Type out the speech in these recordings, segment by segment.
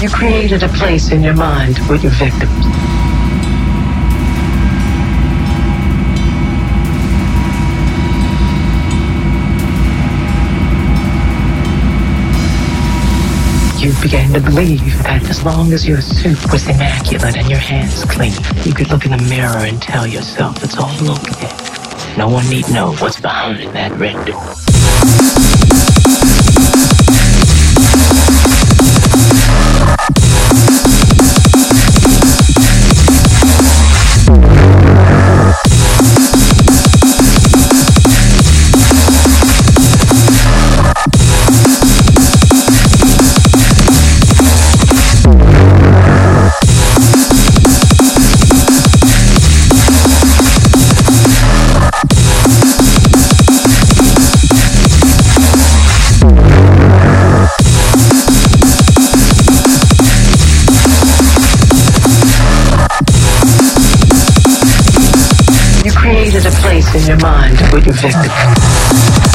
You created a place in your mind for your victims. You began to believe that as long as your suit was immaculate and your hands clean, you could look in the mirror and tell yourself it's all okay. No one need know what's behind that red door. A place in your mind for your victims.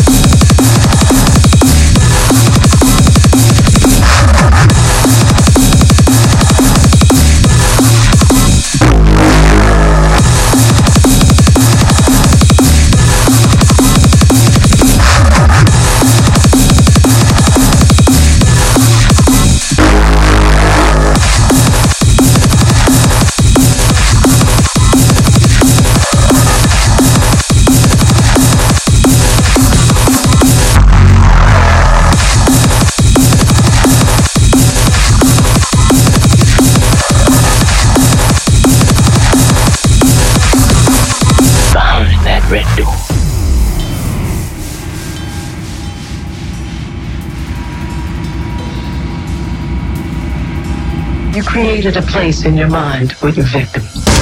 You created a place in your mind for your victims.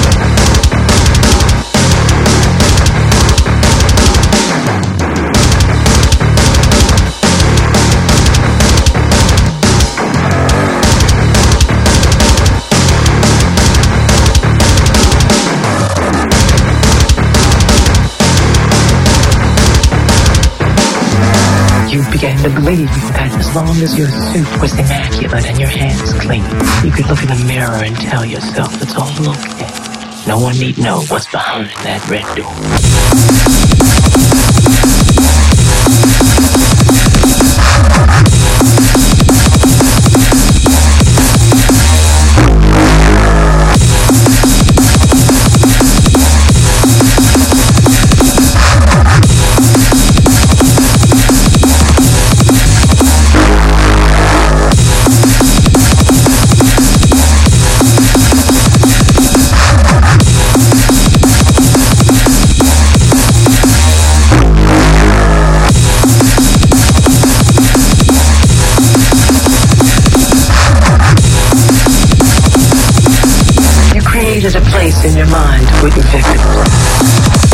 You began to believe that as long as your suit was immaculate and your hands clean, you could look in the mirror and tell yourself it's all okay. No one need know what's behind that red door. Place in your mind your victims.